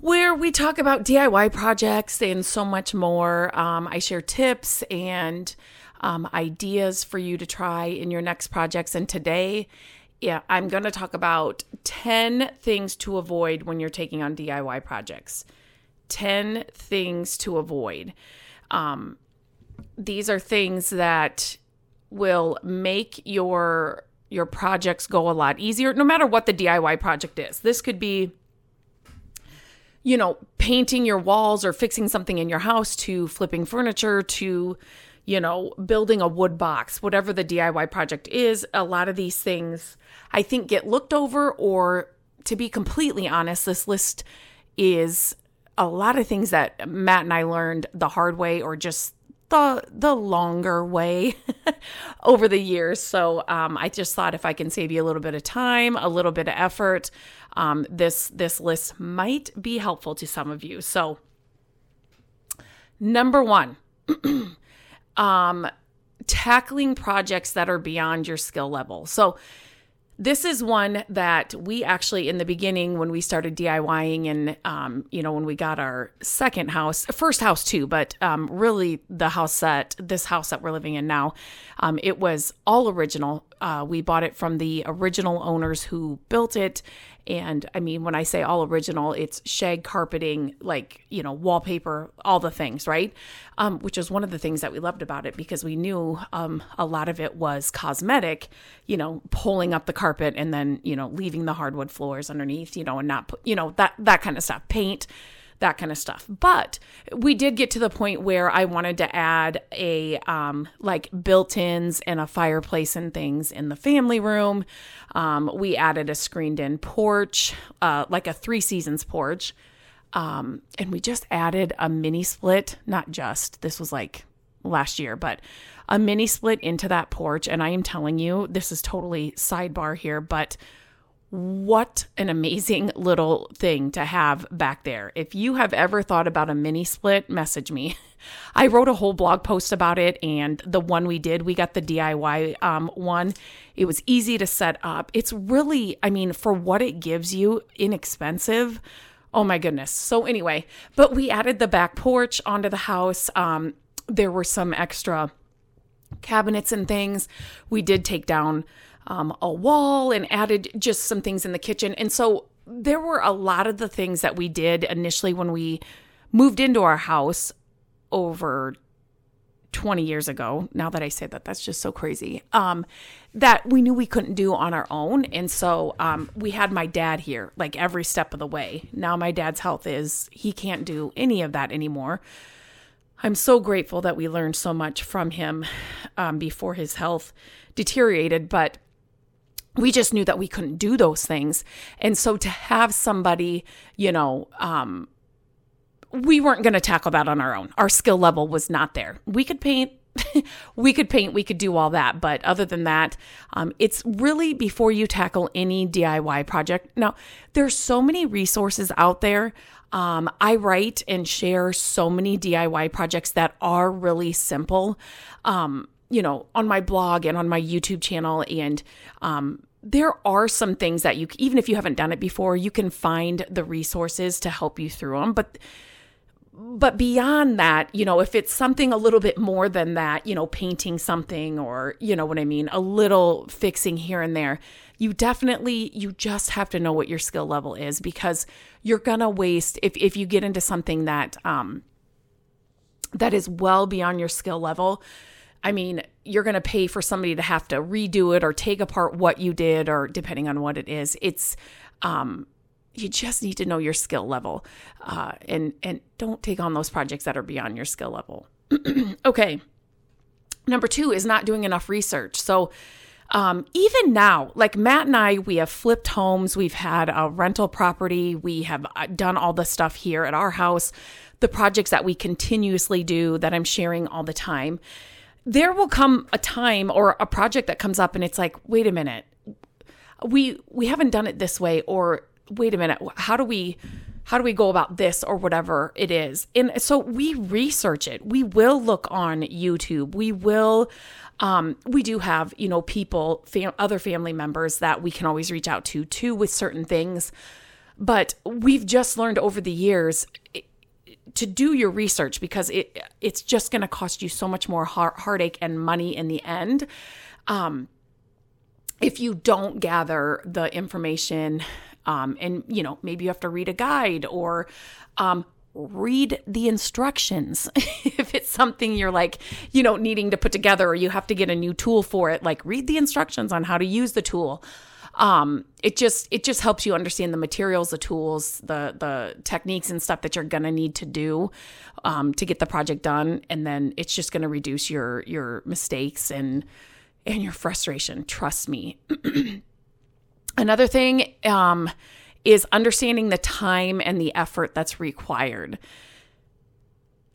where we talk about DIY projects and so much more. Um, I share tips and um, ideas for you to try in your next projects. And today, yeah, I'm going to talk about 10 things to avoid when you're taking on DIY projects. 10 things to avoid. Um, these are things that will make your your projects go a lot easier no matter what the DIY project is. This could be you know, painting your walls or fixing something in your house to flipping furniture to you know, building a wood box, whatever the DIY project is, a lot of these things I think get looked over or to be completely honest, this list is a lot of things that Matt and I learned the hard way or just the the longer way over the years. So um, I just thought if I can save you a little bit of time, a little bit of effort, um, this this list might be helpful to some of you. So number one, um, tackling projects that are beyond your skill level. So this is one that we actually in the beginning when we started DIYing and um, you know when we got our second house, first house too, but um, really the house that this house that we're living in now, um, it was all original. Uh, we bought it from the original owners who built it, and I mean, when I say all original, it's shag carpeting, like, you know, wallpaper, all the things, right? Um, which is one of the things that we loved about it because we knew um, a lot of it was cosmetic, you know, pulling up the carpet and then, you know, leaving the hardwood floors underneath, you know, and not, put, you know, that, that kind of stuff. Paint, that kind of stuff. But we did get to the point where I wanted to add a um, like built-ins and a fireplace and things in the family room. Um, we added a screened-in porch, uh, like a three seasons porch. Um, and we just added a mini split, not just, this was like last year, but a mini split into that porch. And I am telling you, this is totally sidebar here, but what an amazing little thing to have back there. If you have ever thought about a mini split, message me. I wrote a whole blog post about it, and the one we did, we got the DIY um, one. It was easy to set up. It's really, I mean, for what it gives you, inexpensive. Oh my goodness. So, anyway, but we added the back porch onto the house. Um, there were some extra cabinets and things. We did take down um, a wall and added just some things in the kitchen. And so there were a lot of the things that we did initially when we moved into our house over 20 years ago. Now that I say that, that's just so crazy. Um, that we knew we couldn't do on our own. And so um, we had my dad here like every step of the way. Now my dad's health is, he can't do any of that anymore. I'm so grateful that we learned so much from him um, before his health deteriorated. But we just knew that we couldn't do those things. And so to have somebody, you know, um, we weren't going to tackle that on our own. Our skill level was not there. We could paint, we could paint, we could do all that. But other than that, um, it's really before you tackle any DIY project. Now, there's so many resources out there. Um, I write and share so many DIY projects that are really simple. Um, you know, on my blog and on my YouTube channel. And um, there are some things that you, even if you haven't done it before, you can find the resources to help you through them. But but beyond that, you know, if it's something a little bit more than that, you know, painting something or, you know what I mean, a little fixing here and there, you definitely, you just have to know what your skill level is because you're going to waste, if, if you get into something that, um, that is well beyond your skill level, I mean, you're going to pay for somebody to have to redo it or take apart what you did, or depending on what it is. It's, um, you just need to know your skill level, uh, and and don't take on those projects that are beyond your skill level. okay. Number two is not doing enough research. So, um, even now, like Matt and I, we have flipped homes, we've had a rental property, we have uh, done all the stuff here at our house, the projects that we continuously do that I'm sharing all the time. There will come a time or a project that comes up and it's like, wait a minute, we we haven't done it this way, or wait a minute, how do we how do we go about this or whatever it is? And so we research it. We will look on youtube. We will um, we do have you know people fam- other family members that we can always reach out to too with certain things. But we've just learned over the years to do your research because it it's just going to cost you so much more heart, heartache and money in the end um, if you don't gather the information um, and, you know, maybe you have to read a guide or um, read the instructions. if it's something you're like, you know, needing to put together or you have to get a new tool for it, like read the instructions on how to use the tool. Um, it just it just helps you understand the materials, the tools, the the techniques and stuff that you're gonna need to do um, to get the project done, and then it's just gonna reduce your your mistakes and and your frustration. Trust me. Another thing um, is understanding the time and the effort that's required.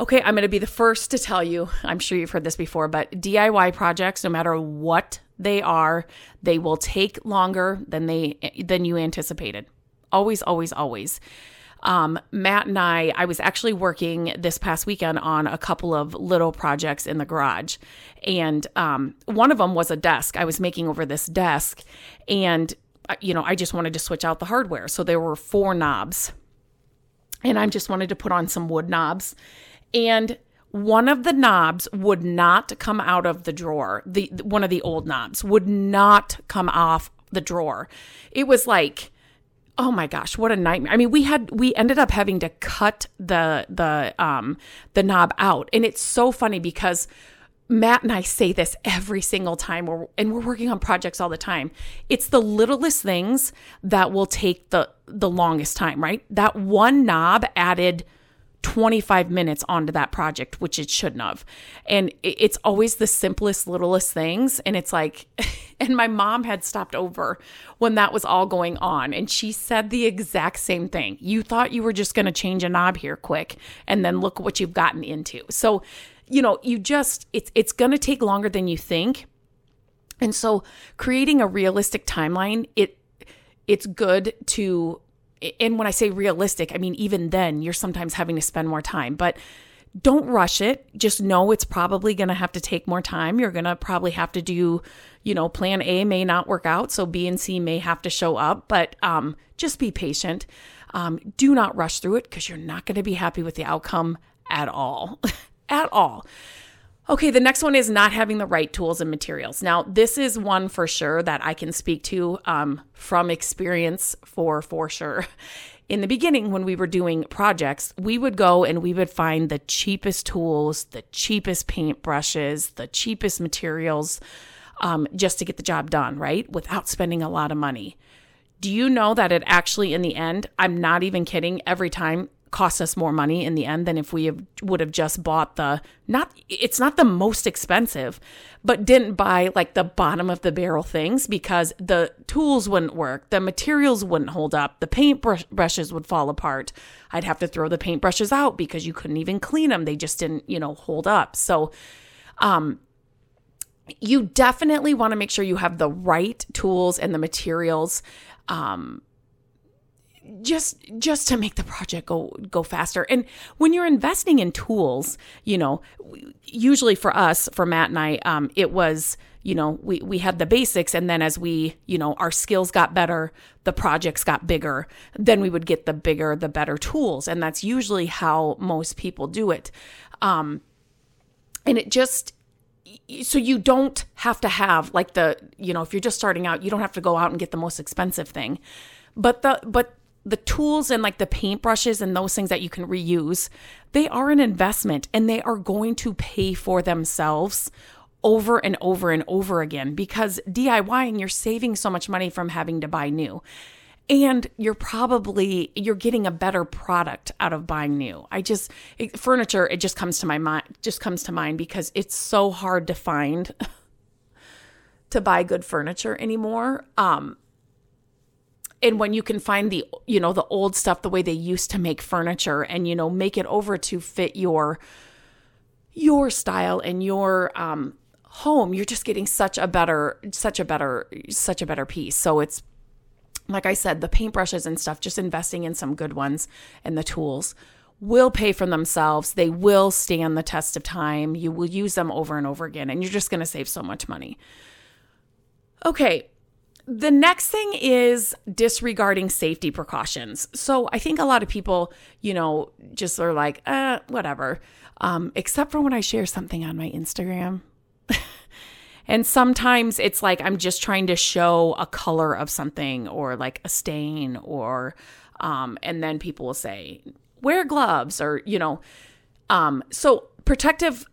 Okay, I'm going to be the first to tell you, I'm sure you've heard this before, but DIY projects, no matter what they are, they will take longer than they than you anticipated. Always, always, always. Um, Matt and I, I was actually working this past weekend on a couple of little projects in the garage. And um, one of them was a desk. I was making over this desk. And you know, I just wanted to switch out the hardware. So there were four knobs. And I just wanted to put on some wood knobs. And one of the knobs would not come out of the drawer. The one of the old knobs would not come off the drawer. It was like oh my gosh, what a nightmare. I mean, we had we ended up having to cut the the um the knob out. And it's so funny because Matt and I say this every single time, we're, and we're working on projects all the time. It's the littlest things that will take the the longest time, right? That one knob added 25 minutes onto that project, which it shouldn't have. And it's always the simplest, littlest things. And it's like, and my mom had stopped over when that was all going on. And she said the exact same thing. You thought you were just going to change a knob here quick, and then look what you've gotten into. So you know, you just it's it's going to take longer than you think. And so creating a realistic timeline, it it's good to and when I say realistic, I mean even then you're sometimes having to spend more time, but don't rush it. Just know it's probably going to have to take more time. You're going to probably have to do, you know, plan A may not work out, so B and C may have to show up, but um, just be patient. Um, do not rush through it because you're not going to be happy with the outcome at all. at all. Okay, the next one is not having the right tools and materials. Now, this is one for sure that I can speak to um, from experience for for sure. In the beginning, when we were doing projects, we would go and we would find the cheapest tools, the cheapest paint brushes, the cheapest materials, um, just to get the job done, right? Without spending a lot of money. Do you know that it actually, in the end, I'm not even kidding, every time cost us more money in the end than if we have, would have just bought the not it's not the most expensive but didn't buy like the bottom of the barrel things because the tools wouldn't work the materials wouldn't hold up the paint brush, brushes would fall apart. I'd have to throw the paint brushes out because you couldn't even clean them they just didn't you know hold up. So um you definitely want to make sure you have the right tools and the materials um just just to make the project go go faster. And when you're investing in tools you know usually for us for matt and i um, it was you know we we had the basics and then as we you know our skills got better the projects got bigger then we would get the bigger the better tools. And that's usually how most people do it. Um, and it just so you don't have to have like the you know if you're just starting out you don't have to go out and get the most expensive thing. But the but the tools and like the paintbrushes and those things that you can reuse, they are an investment and they are going to pay for themselves over and over and over again because DIYing you're saving so much money from having to buy new. And you're probably you're getting a better product out of buying new. I just it, furniture it just comes to my mind just comes to mind because it's so hard to find to buy good furniture anymore. Um, and when you can find the you know the old stuff the way they used to make furniture and you know make it over to fit your your style and your um, home you're just getting such a better such a better such a better piece. So it's like i said the paintbrushes and stuff just investing in some good ones and the tools will pay for themselves. They will stand the test of time. You will use them over and over again and you're just going to save so much money. Okay the next thing is disregarding safety precautions. So I think a lot of people, you know, just are like, uh, whatever. Um, except for when I share something on my Instagram. and sometimes it's like I'm just trying to show a color of something or like a stain or um, and then people will say, wear gloves or, you know, um, so protective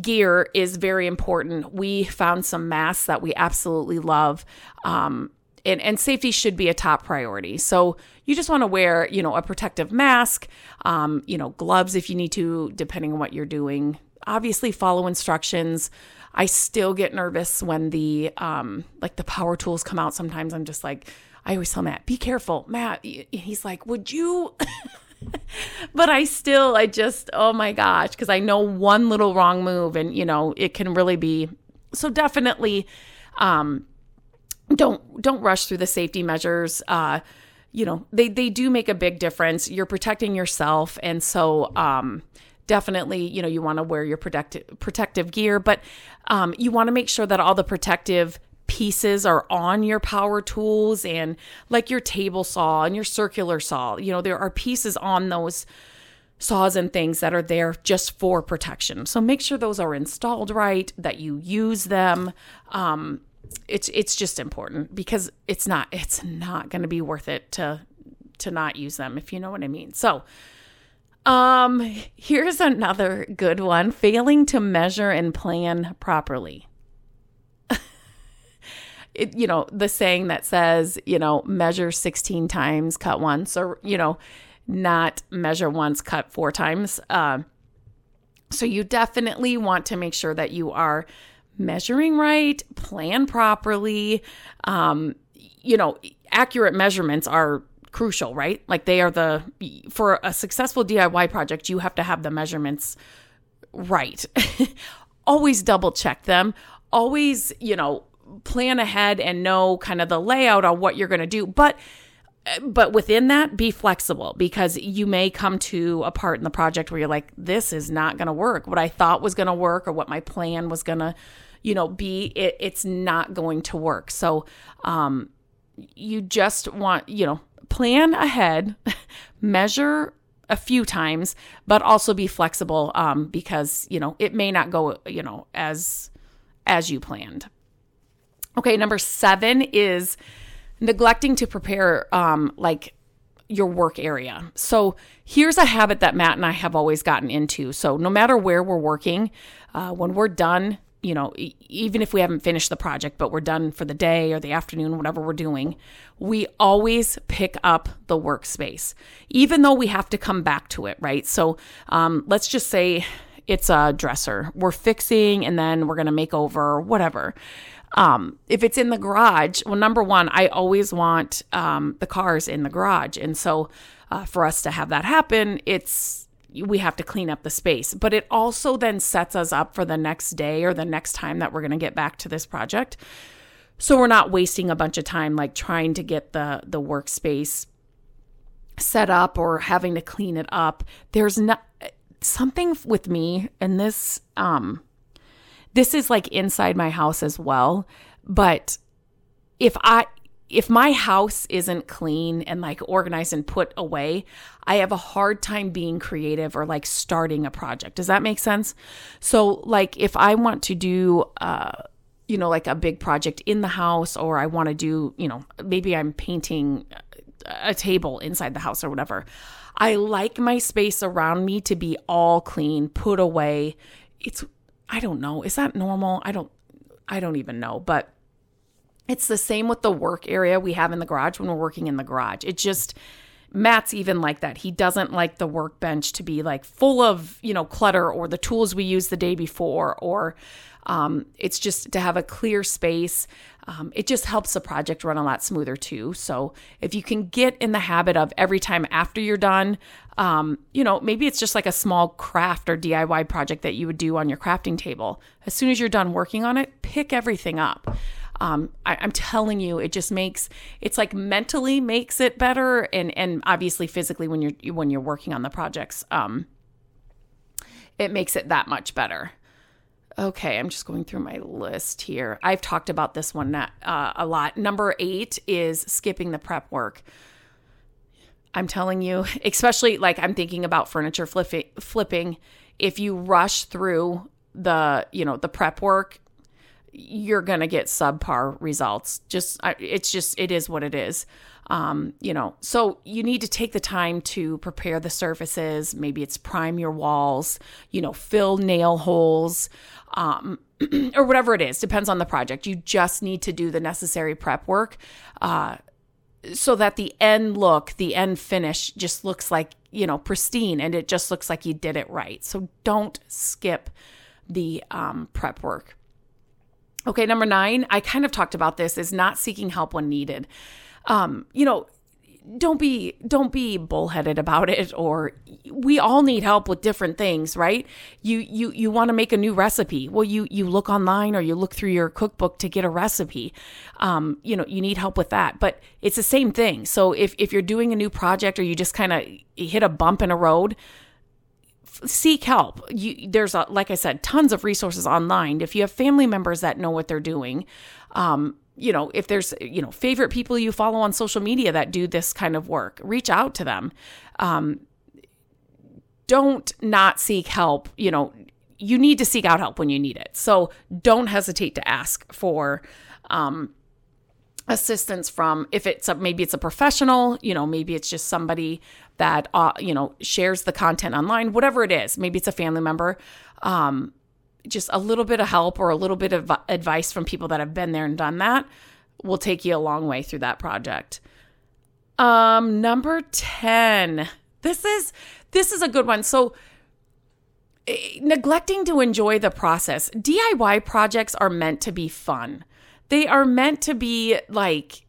gear is very important. We found some masks that we absolutely love. Um, and, and safety should be a top priority. So you just want to wear, you know, a protective mask, um, you know, gloves if you need to, depending on what you're doing. Obviously, follow instructions. I still get nervous when the um, like the power tools come out. Sometimes I'm just like, I always tell Matt, be careful, Matt. He's like, would you? but I still, I just, oh my gosh, because I know one little wrong move and, you know, it can really be. So definitely, um, don't don't rush through the safety measures. Uh, you know, they they do make a big difference. You're protecting yourself, and so um, definitely, you know, you want to wear your protective protective gear, but um, you want to make sure that all the protective pieces are on your power tools and like your table saw and your circular saw. You know, there are pieces on those saws and things that are there just for protection. So make sure those are installed right, that you use them. Um, it's it's just important because it's not it's not going to be worth it to to not use them if you know what I mean. So um here's another good one, failing to measure and plan properly it, you know, the saying that says, you know, measure 16 times, cut once, or, you know, not measure once, cut four times. Uh, so you definitely want to make sure that you are measuring right, plan properly. Um, you know, accurate measurements are crucial, right? Like they are the, for a successful DIY project, you have to have the measurements right. Always double check them. Always, you know, plan ahead and know kind of the layout on what you're going to do. But but within that be flexible because you may come to a part in the project where you're like this is not going to work. What i thought was going to work or what my plan was going to you know be it, it's not going to work. So um you just want you know plan ahead measure a few times but also be flexible um because you know it may not go you know as as you planned Okay, number seven is neglecting to prepare um, like your work area. So here's a habit that Matt and I have always gotten into. So no matter where we're working, uh, when we're done, you know, e- even if we haven't finished the project, but we're done for the day or the afternoon, whatever we're doing, we always pick up the workspace, even though we have to come back to it, right? So um, let's just say it's a dresser we're fixing and then we're going to make over, whatever. Um, if it's in the garage, well, number one, I always want um, the cars in the garage. And so uh, for us to have that happen, it's we have to clean up the space. But it also then sets us up for the next day or the next time that we're going to get back to this project. So we're not wasting a bunch of time like trying to get the the workspace set up or having to clean it up. There's not something with me and this um this is like inside my house as well. But if I, if my house isn't clean and like organized and put away, I have a hard time being creative or like starting a project. Does that make sense? So, like, if I want to do, uh, you know, like a big project in the house, or I want to do, you know, maybe I'm painting a table inside the house or whatever. I like my space around me to be all clean, put away. It's I don't know. Is that normal? I don't I don't even know, but it's the same with the work area we have in the garage when we're working in the garage. It just Matt's even like that. He doesn't like the workbench to be like full of, you know, clutter or the tools we used the day before, or um, it's just to have a clear space. Um, it just helps the project run a lot smoother too. So if you can get in the habit of every time after you're done, um, you know, maybe it's just like a small craft or DIY project that you would do on your crafting table. As soon as you're done working on it, pick everything up. Um, I, am telling you, it just makes it's like mentally makes it better, and and obviously physically when you're when you're working on the projects, um, it makes it that much better. Okay, I'm just going through my list here. I've talked about this one uh, a lot. Number eight is skipping the prep work. I'm telling you, especially like I'm thinking about furniture flipping, flipping. If you rush through the, you know, the prep work, you're to get subpar results. Just, it's just, it is what it is. Um, you know, so you need to take the time to prepare the surfaces. Maybe it's prime your walls, you know, fill nail holes, um, or whatever it is. Depends on the project. You just need to do the necessary prep work. Uh, so that the end look, the end finish just looks like, you know, pristine and it just looks like you did it right. So don't skip the um, prep work. Okay, number nine, I kind of talked about this, is not seeking help when needed. Um, you know, don't be don't be bullheaded about it or we all need help with different things right? You you you want to make a new recipe. Well you you look online or you look through your cookbook to get a recipe. Um you know you need help with that but it's the same thing. So if if you're doing a new project or you just kind of hit a bump in a road seek help. You there's a, like i said tons of resources online. If you have family members that know what they're doing um you know, if there's, you know, favorite people you follow on social media that do this kind of work, reach out to them. Um, don't not seek help. You know, you need to seek out help when you need it. So don't hesitate to ask for um, assistance from if it's a, maybe it's a professional. You know, maybe it's just somebody that uh, you know shares the content online. Whatever it is, maybe it's a family member. Um, just a little bit of help or a little bit of advice from people that have been there and done that will take you a long way through that project. Um number 10. This is this is a good one. So eh, neglecting to enjoy the process. DIY projects are meant to be fun. They are meant to be like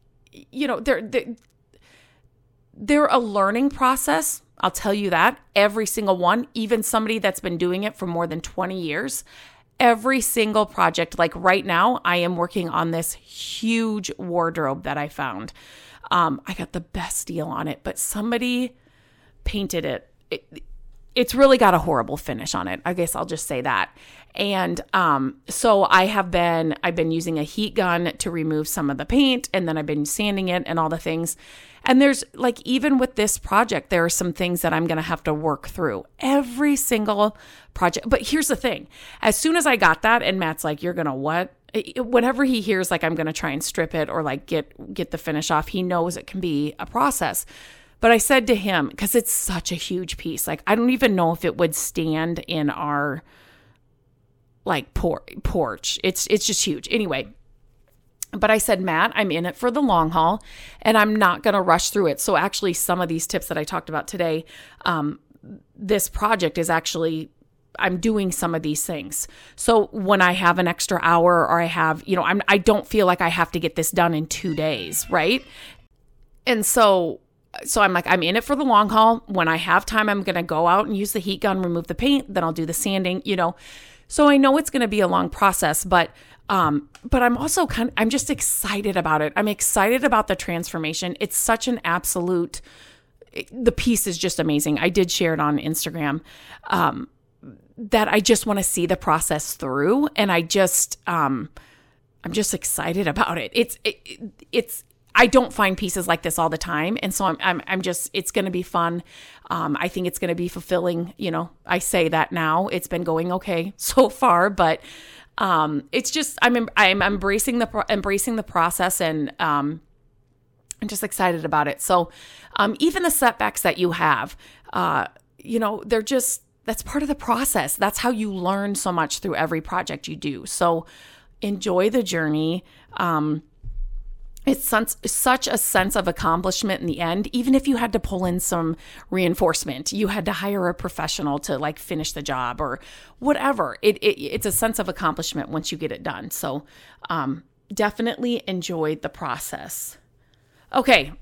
you know, they're, they're they're a learning process I'll tell you that every single one, even somebody that's been doing it for more than 20 years, every single project, like right now, I am working on this huge wardrobe that I found. Um, I got the best deal on it, but somebody painted it. it it's really got a horrible finish on it. I guess I'll just say that. And um, so I have been I've been using a heat gun to remove some of the paint, and then I've been sanding it and all the things. And there's like even with this project, there are some things that I'm to have to work through every single project. But here's the thing: as soon as I got that, and Matt's like, "You're gonna what?" Whenever he hears like I'm going to try and strip it or like get get the finish off, he knows it can be a process. But I said to him, because it's such a huge piece, like I don't even know if it would stand in our like por- porch. It's it's just huge. Anyway, but I said, Matt, I'm in it for the long haul and I'm not going to rush through it. So, actually, some of these tips that I talked about today, um, this project is actually, I'm doing some of these things. So, when I have an extra hour or I have, you know, I'm, I don't feel like I have to get this done in two days, right? And so, so I'm like, I'm in it for the long haul. When I have time, I'm going to go out and use the heat gun, remove the paint, then I'll do the sanding, you know. So I know it's going to be a long process, but um, but I'm also kind of, I'm just excited about it. I'm excited about the transformation. It's such an absolute the piece is just amazing. I did share it on Instagram. Um, that I just want to see the process through and I just um I'm just excited about it. It's it, it's I don't find pieces like this all the time, and so I'm I'm, I'm just it's going to be fun. Um, I think it's going to be fulfilling. You know, I say that now. It's been going okay so far, but um, it's just I'm I'm embracing the embracing the process, and um, I'm just excited about it. So um, even the setbacks that you have, uh, you know, they're just that's part of the process. That's how you learn so much through every project you do. So enjoy the journey. Um, it's such a sense of accomplishment in the end. Even if you had to pull in some reinforcement you had to hire a professional to like finish the job or whatever. It, it it's a sense of accomplishment once you get it done. So um, definitely enjoyed the process. Okay.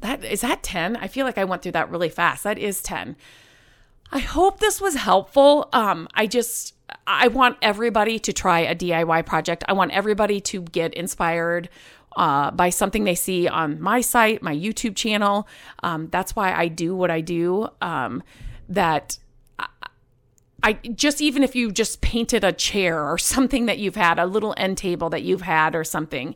That is that 10 i feel like i went through that really fast. That is 10 i hope this was helpful. Um, i just i want everybody to try a diy project. I want everybody to get inspired uh, by something they see on my site, my YouTube channel. Um, that's why I do what I do. Um, that I, I just even if you just painted a chair or something that you've had, a little end table that you've had or something,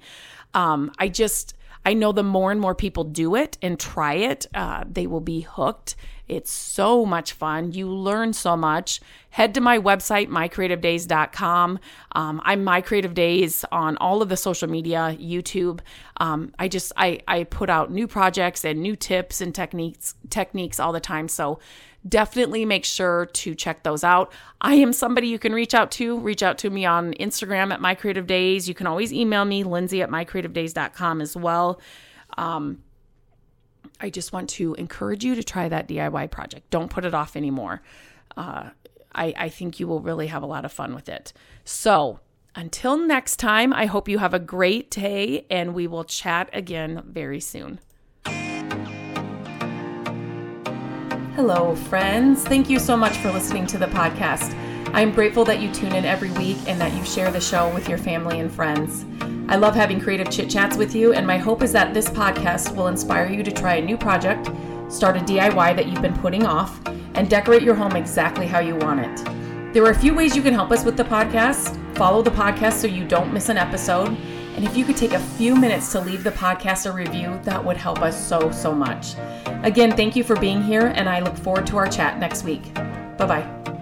um, I just I know the more and more people do it and try it, uh, they will be hooked. It's so much fun. You learn so much. Head to my website, mycreativedays.com. Um, I'm My Creative Days on all of the social media, YouTube. Um, I just I I put out new projects and new tips and techniques techniques all the time. So definitely make sure to check those out. I am somebody you can reach out to. Reach out to me on Instagram at My Creative Days. You can always email me, Lindsay at mycreativedays.com as well. Um, I just want to encourage you to try that DIY project. Don't put it off anymore. Uh, I, I think you will really have a lot of fun with it. So, until next time, I hope you have a great day and we will chat again very soon. Hello, friends. Thank you so much for listening to the podcast. I'm grateful that you tune in every week and that you share the show with your family and friends. I love having creative chit chats with you, and my hope is that this podcast will inspire you to try a new project, start a DIY that you've been putting off, and decorate your home exactly how you want it. There are a few ways you can help us with the podcast. Follow the podcast so you don't miss an episode. And if you could take a few minutes to leave the podcast a review, that would help us so, so much. Again, thank you for being here, and I look forward to our chat next week. Bye bye.